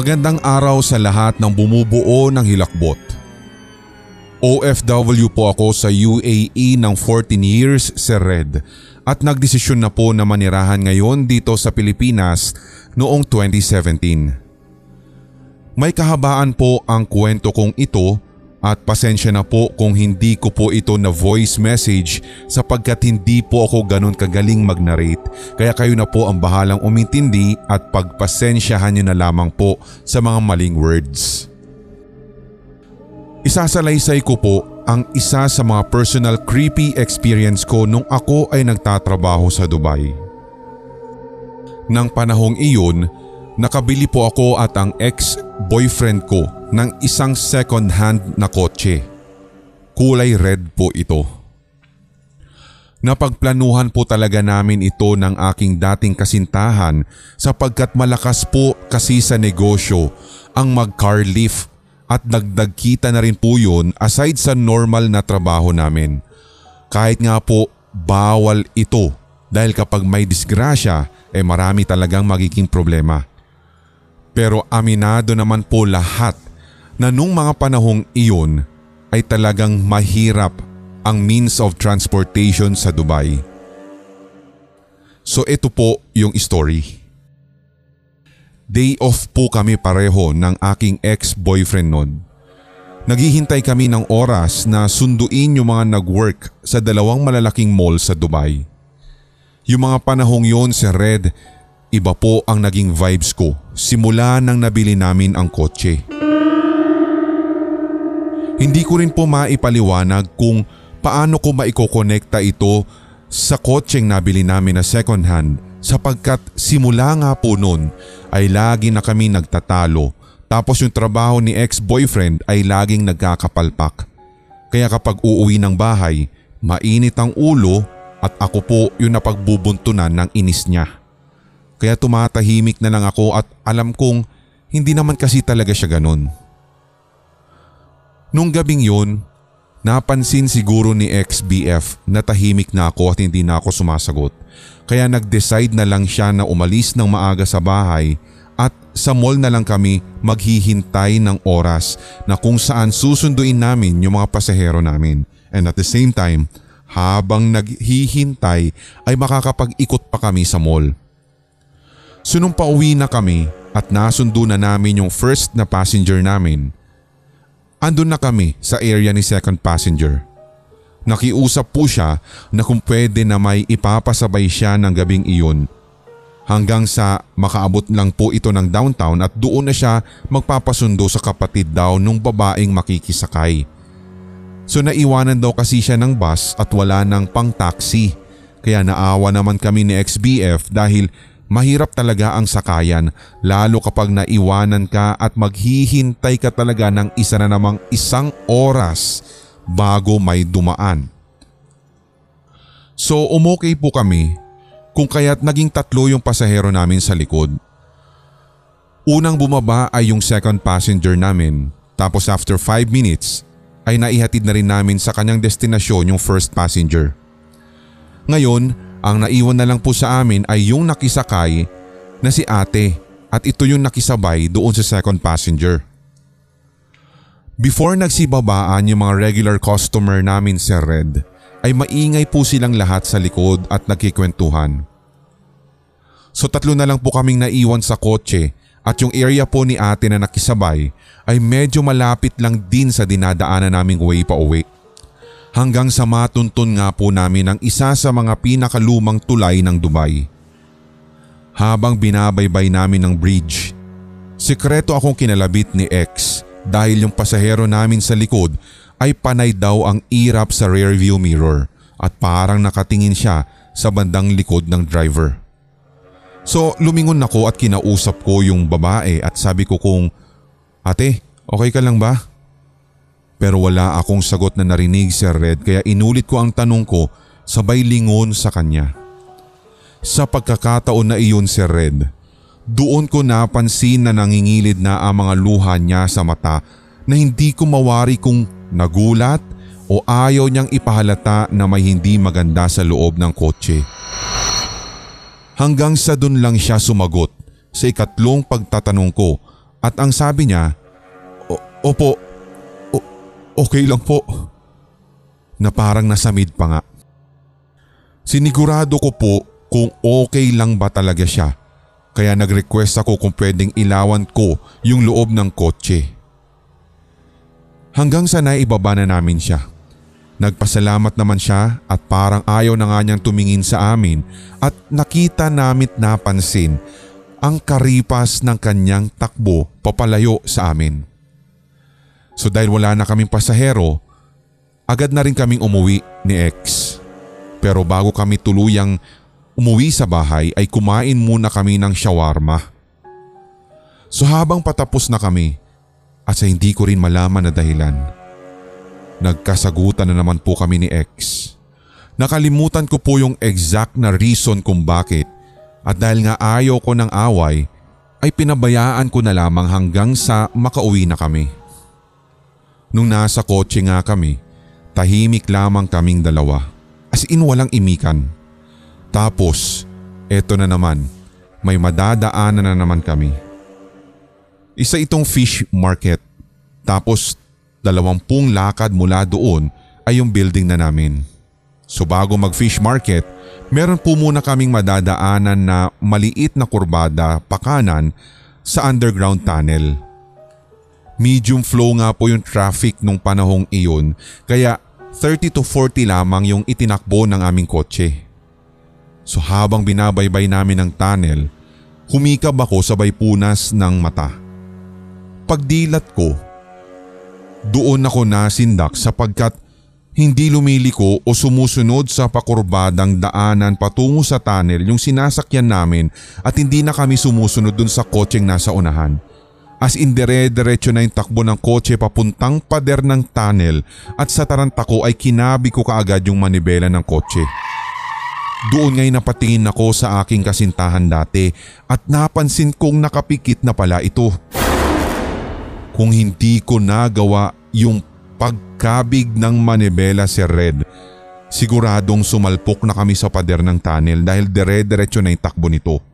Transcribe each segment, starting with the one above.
Magandang araw sa lahat ng bumubuo ng hilakbot. OFW po ako sa UAE ng 14 years, Sir Red, at nagdesisyon na po na manirahan ngayon dito sa Pilipinas noong 2017. May kahabaan po ang kwento kong ito at pasensya na po kung hindi ko po ito na voice message sapagkat hindi po ako ganun kagaling mag-narrate kaya kayo na po ang bahalang umintindi at pagpasensyahan nyo na lamang po sa mga maling words. Isasalaysay ko po ang isa sa mga personal creepy experience ko nung ako ay nagtatrabaho sa Dubai. Nang panahong iyon, nakabili po ako at ang ex-boyfriend ko ng isang second hand na kotse. Kulay red po ito. Napagplanuhan po talaga namin ito ng aking dating kasintahan sapagkat malakas po kasi sa negosyo ang mag-car lift at dagdag kita na rin po yun aside sa normal na trabaho namin. Kahit nga po bawal ito dahil kapag may disgrasya eh marami talagang magiging problema. Pero aminado naman po lahat na nung mga panahong iyon ay talagang mahirap ang means of transportation sa Dubai. So ito po yung story. Day off po kami pareho ng aking ex-boyfriend noon. Naghihintay kami ng oras na sunduin yung mga nag-work sa dalawang malalaking mall sa Dubai. Yung mga panahong yon si Red, iba po ang naging vibes ko simula nang nabili namin ang kotse. Hindi ko rin po maipaliwanag kung paano ko maikokonekta ito sa kotseng nabili namin na second hand sapagkat simula nga po noon ay lagi na kami nagtatalo tapos yung trabaho ni ex-boyfriend ay laging nagkakapalpak. Kaya kapag uuwi ng bahay, mainit ang ulo at ako po yung napagbubuntunan ng inis niya. Kaya tumatahimik na lang ako at alam kong hindi naman kasi talaga siya ganun. Nung gabing yun, napansin siguro ni ex-BF na tahimik na ako at hindi na ako sumasagot. Kaya nag-decide na lang siya na umalis ng maaga sa bahay at sa mall na lang kami maghihintay ng oras na kung saan susunduin namin yung mga pasahero namin. And at the same time, habang naghihintay ay makakapag-ikot pa kami sa mall. So nung pauwi na kami at nasundo na namin yung first na passenger namin, Andun na kami sa area ni second passenger. Nakiusap po siya na kung pwede na may ipapasabay siya ng gabing iyon. Hanggang sa makaabot lang po ito ng downtown at doon na siya magpapasundo sa kapatid daw nung babaeng makikisakay. So naiwanan daw kasi siya ng bus at wala ng pang taxi. Kaya naawa naman kami ni XBF dahil Mahirap talaga ang sakayan lalo kapag naiwanan ka at maghihintay ka talaga ng isa na namang isang oras bago may dumaan. So umokay po kami kung kaya't naging tatlo yung pasahero namin sa likod. Unang bumaba ay yung second passenger namin tapos after 5 minutes ay naihatid na rin namin sa kanyang destinasyon yung first passenger. Ngayon ang naiwan na lang po sa amin ay yung nakisakay na si ate at ito yung nakisabay doon sa second passenger. Before nagsibabaan yung mga regular customer namin sa Red ay maingay po silang lahat sa likod at nagkikwentuhan. So tatlo na lang po kaming naiwan sa kotse at yung area po ni ate na nakisabay ay medyo malapit lang din sa dinadaanan naming way pa uwi hanggang sa matuntun nga po namin ang isa sa mga pinakalumang tulay ng Dubai. Habang binabaybay namin ng bridge, sikreto akong kinalabit ni X dahil yung pasahero namin sa likod ay panay daw ang irap sa rearview mirror at parang nakatingin siya sa bandang likod ng driver. So lumingon ako at kinausap ko yung babae at sabi ko kung, Ate, okay ka lang ba? Pero wala akong sagot na narinig Sir Red kaya inulit ko ang tanong ko sabay lingon sa kanya. Sa pagkakataon na iyon Sir Red, doon ko napansin na nangingilid na ang mga luha niya sa mata na hindi ko mawari kung nagulat o ayaw niyang ipahalata na may hindi maganda sa loob ng kotse. Hanggang sa dun lang siya sumagot sa ikatlong pagtatanong ko At ang sabi niya, Opo, okay lang po. Na parang nasamid pa nga. Sinigurado ko po kung okay lang ba talaga siya. Kaya nag-request ako kung pwedeng ilawan ko yung loob ng kotse. Hanggang sa naibaba na namin siya. Nagpasalamat naman siya at parang ayaw na nga niyang tumingin sa amin at nakita namit napansin ang karipas ng kanyang takbo papalayo sa amin. So dahil wala na kaming pasahero, agad na rin kaming umuwi ni X. Pero bago kami tuluyang umuwi sa bahay ay kumain muna kami ng shawarma. So habang patapos na kami at sa hindi ko rin malaman na dahilan, nagkasagutan na naman po kami ni X. Nakalimutan ko po yung exact na reason kung bakit at dahil nga ayaw ko ng away ay pinabayaan ko na lamang hanggang sa makauwi na kami. Nung nasa kotse nga kami, tahimik lamang kaming dalawa. As in walang imikan. Tapos, eto na naman, may madadaanan na naman kami. Isa itong fish market. Tapos dalawampung lakad mula doon ay yung building na namin. So bago mag fish market, meron po muna kaming madadaanan na maliit na kurbada pakanan sa underground tunnel. Medium flow nga po yung traffic nung panahong iyon kaya 30 to 40 lamang yung itinakbo ng aming kotse. So habang binabaybay namin ang tunnel, humikab ako sabay punas ng mata. Pagdilat ko, doon ako nasindak sapagkat hindi lumiliko o sumusunod sa pakurbadang daanan patungo sa tunnel yung sinasakyan namin at hindi na kami sumusunod dun sa kotseng nasa unahan. As in dire-diretso na yung takbo ng kotse papuntang pader ng tunnel at sa taranta ko ay kinabi ko kaagad yung manibela ng kotse. Doon ngay napatingin ako sa aking kasintahan dati at napansin kong nakapikit na pala ito. Kung hindi ko nagawa yung pagkabig ng manibela si Red, siguradong sumalpok na kami sa pader ng tunnel dahil dire-diretso na yung takbo nito.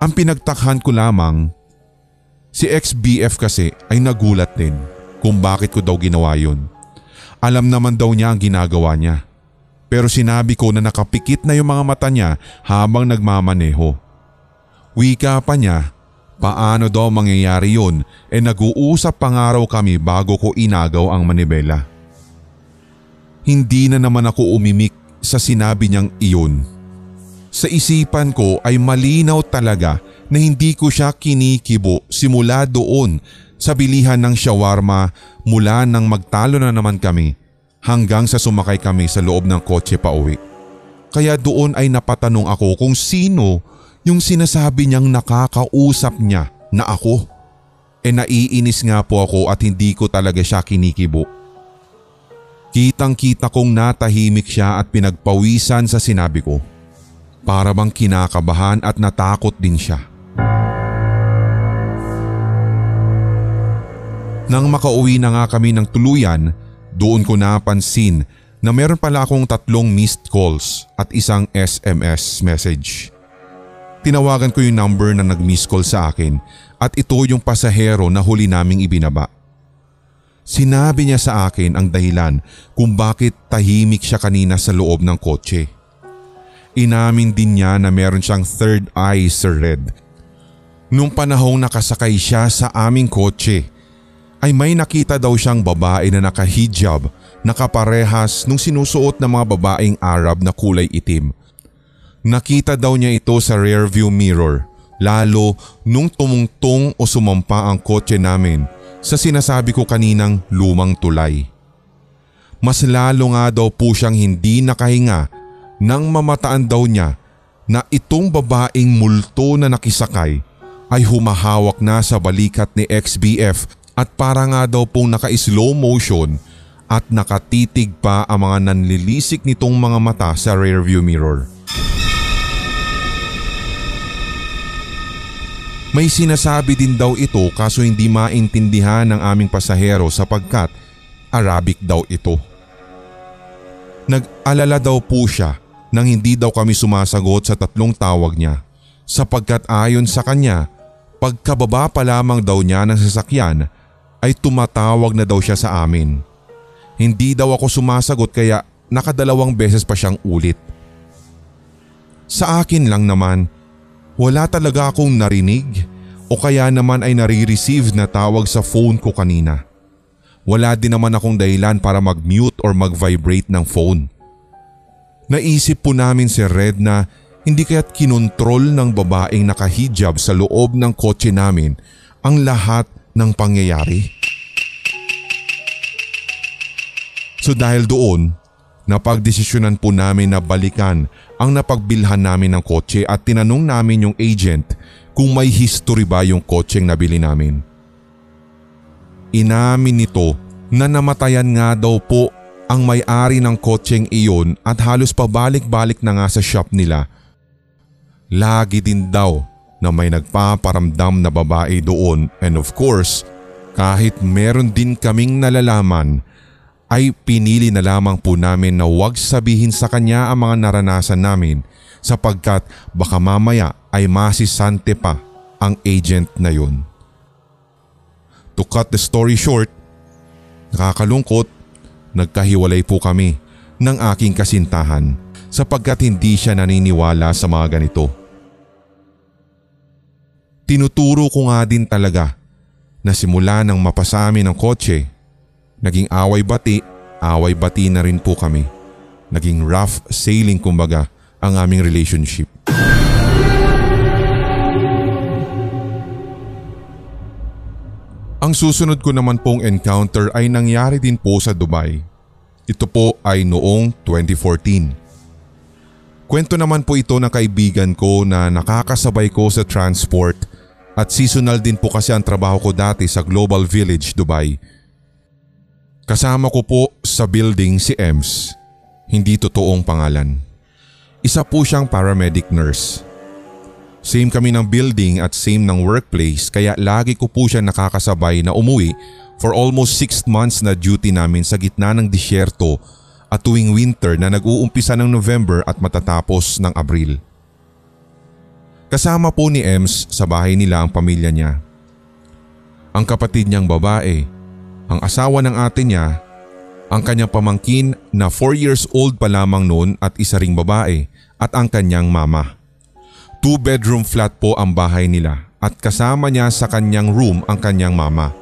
Ang pinagtakhan ko lamang Si ex-BF kasi ay nagulat din kung bakit ko daw ginawa yun. Alam naman daw niya ang ginagawa niya. Pero sinabi ko na nakapikit na yung mga mata niya habang nagmamaneho. Wika pa niya, paano daw mangyayari yun e nag-uusap pangaraw kami bago ko inagaw ang manibela. Hindi na naman ako umimik sa sinabi niyang iyon. Sa isipan ko ay malinaw talaga na hindi ko siya kinikibo simula doon sa bilihan ng shawarma mula nang magtalo na naman kami hanggang sa sumakay kami sa loob ng kotse pa uwi. Kaya doon ay napatanong ako kung sino yung sinasabi niyang nakakausap niya na ako. E naiinis nga po ako at hindi ko talaga siya kinikibo. Kitang kita kong natahimik siya at pinagpawisan sa sinabi ko. Para bang kinakabahan at natakot din siya. Nang makauwi na nga kami ng tuluyan, doon ko napansin na meron pala akong tatlong missed calls at isang SMS message. Tinawagan ko yung number na nag-miss call sa akin at ito yung pasahero na huli naming ibinaba. Sinabi niya sa akin ang dahilan kung bakit tahimik siya kanina sa loob ng kotse. Inamin din niya na meron siyang third eye sa Red. Nung panahong nakasakay siya sa aming kotse ay may nakita daw siyang babae na nakahijab nakaparehas nung sinusuot ng mga babaeng Arab na kulay itim. Nakita daw niya ito sa rearview mirror lalo nung tumungtong o sumampa ang kotse namin sa sinasabi ko kaninang lumang tulay. Mas lalo nga daw po siyang hindi nakahinga nang mamataan daw niya na itong babaeng multo na nakisakay ay humahawak na sa balikat ni XBF at para nga daw pong naka-slow motion at nakatitig pa ang mga nanlilisik nitong mga mata sa rearview mirror. May sinasabi din daw ito kaso hindi maintindihan ng aming pasahero sapagkat Arabic daw ito. Nag-alala daw po siya nang hindi daw kami sumasagot sa tatlong tawag niya sapagkat ayon sa kanya Pagkababa pa lamang daw niya ng sasakyan ay tumatawag na daw siya sa amin. Hindi daw ako sumasagot kaya nakadalawang beses pa siyang ulit. Sa akin lang naman, wala talaga akong narinig o kaya naman ay nare-receive na tawag sa phone ko kanina. Wala din naman akong dahilan para mag-mute or mag-vibrate ng phone. Naisip po namin si Red na hindi kaya't kinontrol ng babaeng nakahijab sa loob ng kotse namin ang lahat ng pangyayari. So dahil doon, napagdesisyonan po namin na balikan ang napagbilhan namin ng kotse at tinanong namin yung agent kung may history ba yung kotseng nabili namin. Inamin nito na namatayan nga daw po ang may-ari ng kotseng iyon at halos pabalik-balik na nga sa shop nila. Lagi din daw na may nagpaparamdam na babae doon and of course kahit meron din kaming nalalaman ay pinili na lamang po namin na huwag sabihin sa kanya ang mga naranasan namin sapagkat baka mamaya ay masisante pa ang agent na yun. To cut the story short, nakakalungkot, nagkahiwalay po kami ng aking kasintahan sapagkat hindi siya naniniwala sa mga ganito. Tinuturo ko nga din talaga na simula nang mapasami ng kotse, naging away-bati, away-bati na rin po kami. Naging rough sailing kumbaga ang aming relationship. Ang susunod ko naman pong encounter ay nangyari din po sa Dubai. Ito po ay noong 2014. Kwento naman po ito ng kaibigan ko na nakakasabay ko sa transport at seasonal din po kasi ang trabaho ko dati sa Global Village, Dubai. Kasama ko po sa building si Ems, hindi totoong pangalan. Isa po siyang paramedic nurse. Same kami ng building at same ng workplace kaya lagi ko po siya nakakasabay na umuwi for almost 6 months na duty namin sa gitna ng disyerto at tuwing winter na nag-uumpisa ng November at matatapos ng Abril. Kasama po ni Ems sa bahay nila ang pamilya niya. Ang kapatid niyang babae, ang asawa ng ate niya, ang kanyang pamangkin na 4 years old pa lamang noon at isa ring babae at ang kanyang mama. Two bedroom flat po ang bahay nila at kasama niya sa kanyang room ang kanyang mama.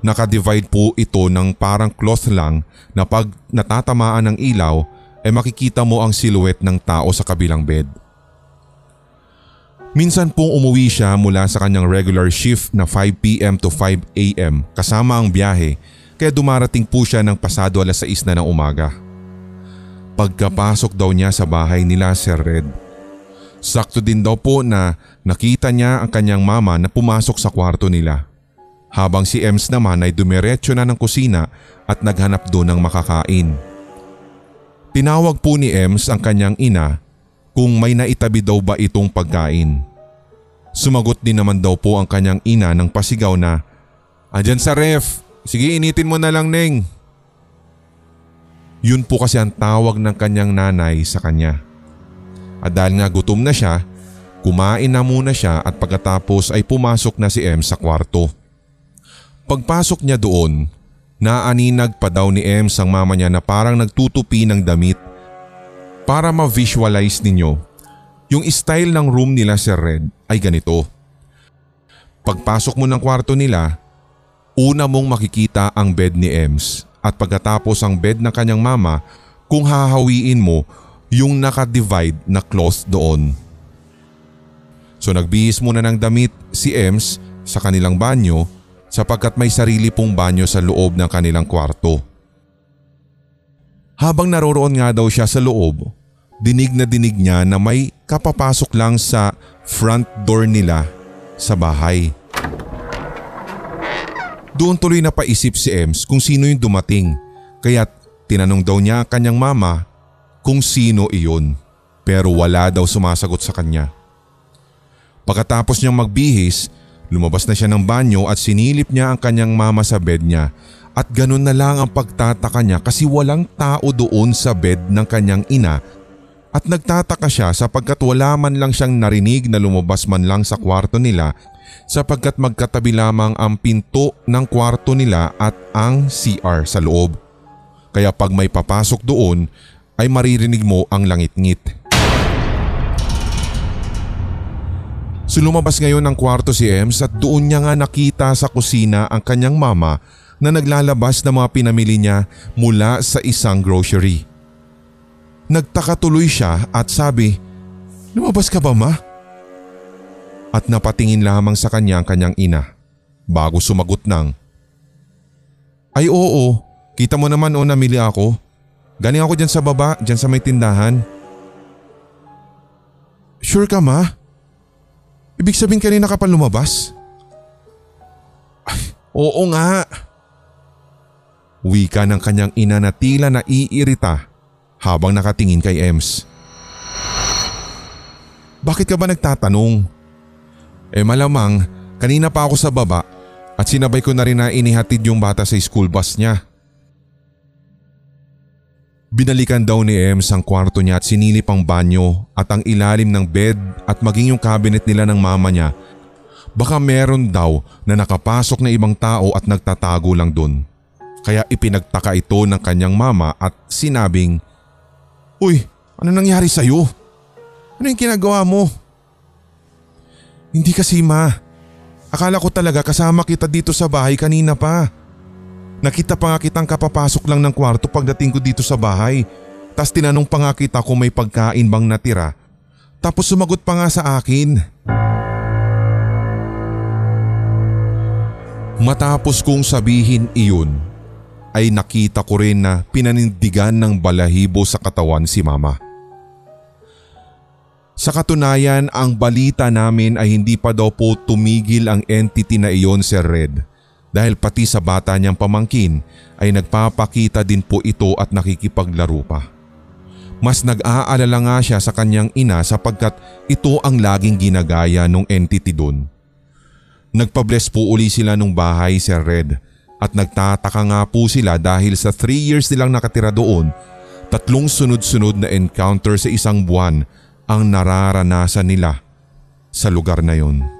Nakadivide po ito ng parang cloth lang na pag natatamaan ng ilaw ay makikita mo ang silhouette ng tao sa kabilang bed. Minsan pong umuwi siya mula sa kanyang regular shift na 5pm to 5am kasama ang biyahe kaya dumarating po siya ng pasado alas 6 na ng umaga. Pagkapasok daw niya sa bahay nila Sir Red, Sakto din daw po na nakita niya ang kanyang mama na pumasok sa kwarto nila. Habang si Ems naman ay dumiretso na ng kusina at naghanap doon ng makakain. Tinawag po ni Ems ang kanyang ina kung may naitabi daw ba itong pagkain. Sumagot din naman daw po ang kanyang ina ng pasigaw na, Andyan sa ref, sige initin mo na lang Neng. Yun po kasi ang tawag ng kanyang nanay sa kanya. At dahil nga gutom na siya, kumain na muna siya at pagkatapos ay pumasok na si M sa kwarto. Pagpasok niya doon, naaninag pa daw ni M sang mama niya na parang nagtutupi ng damit. Para ma-visualize ninyo, yung style ng room nila si Red ay ganito. Pagpasok mo ng kwarto nila, una mong makikita ang bed ni Ems at pagkatapos ang bed ng kanyang mama kung hahawiin mo yung naka-divide na cloth doon. So nagbihis muna ng damit si Ems sa kanilang banyo sapagkat may sarili pong banyo sa loob ng kanilang kwarto. Habang naroroon nga daw siya sa loob, dinig na dinig niya na may kapapasok lang sa front door nila sa bahay. Doon tuloy na paisip si Ems kung sino yung dumating kaya tinanong daw niya kanyang mama kung sino iyon pero wala daw sumasagot sa kanya. Pagkatapos niyang magbihis, lumabas na siya ng banyo at sinilip niya ang kanyang mama sa bed niya at ganun na lang ang pagtataka niya kasi walang tao doon sa bed ng kanyang ina at nagtataka siya sapagkat wala man lang siyang narinig na lumabas man lang sa kwarto nila sapagkat magkatabi lamang ang pinto ng kwarto nila at ang CR sa loob. Kaya pag may papasok doon ay maririnig mo ang langit-ngit. So ngayon ng kwarto si Ems at doon niya nga nakita sa kusina ang kanyang mama na naglalabas ng mga pinamili niya mula sa isang grocery. Nagtaka tuloy siya at sabi, Lumabas ka ba ma? At napatingin lamang sa kanya ang kanyang ina bago sumagot ng, Ay oo, kita mo naman o namili ako. Galing ako dyan sa baba, dyan sa may tindahan. Sure ka ma? Ibig sabihin kanina ka pa lumabas? Ay, oo nga. Wika ng kanyang ina na tila naiirita habang nakatingin kay Ems. Bakit ka ba nagtatanong? Eh malamang kanina pa ako sa baba at sinabay ko na rin na inihatid yung bata sa school bus niya. Binalikan daw ni Ems ang kwarto niya at sinilip ang banyo at ang ilalim ng bed at maging yung cabinet nila ng mama niya. Baka meron daw na nakapasok na ibang tao at nagtatago lang dun. Kaya ipinagtaka ito ng kanyang mama at sinabing, Uy, ano nangyari sa'yo? Ano yung ginagawa mo? Hindi kasi ma. Akala ko talaga kasama kita dito sa bahay kanina pa. Nakita pa nga kitang kapapasok lang ng kwarto pagdating ko dito sa bahay. Tas tinanong pa nga kita kung may pagkain bang natira. Tapos sumagot pa nga sa akin. Matapos kong sabihin iyon, ay nakita ko rin na pinanindigan ng balahibo sa katawan si mama. Sa katunayan, ang balita namin ay hindi pa daw po tumigil ang entity na iyon, Sir Red dahil pati sa bata niyang pamangkin ay nagpapakita din po ito at nakikipaglaro pa. Mas nag-aalala nga siya sa kanyang ina sapagkat ito ang laging ginagaya nung entity doon. Nagpabless po uli sila nung bahay Sir Red at nagtataka nga po sila dahil sa 3 years nilang nakatira doon, tatlong sunod-sunod na encounter sa isang buwan ang nararanasan nila sa lugar na yon.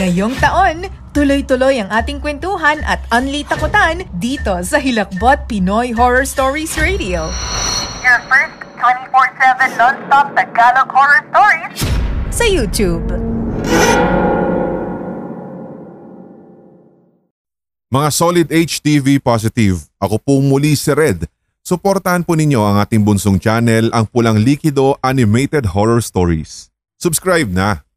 Ngayong taon, tuloy-tuloy ang ating kwentuhan at unli takutan dito sa Hilakbot Pinoy Horror Stories Radio. Your first 24-7 non-stop Tagalog horror stories sa YouTube. Mga solid HTV positive, ako po muli si Red. Suportahan po ninyo ang ating bunsong channel, ang Pulang Likido Animated Horror Stories. Subscribe na!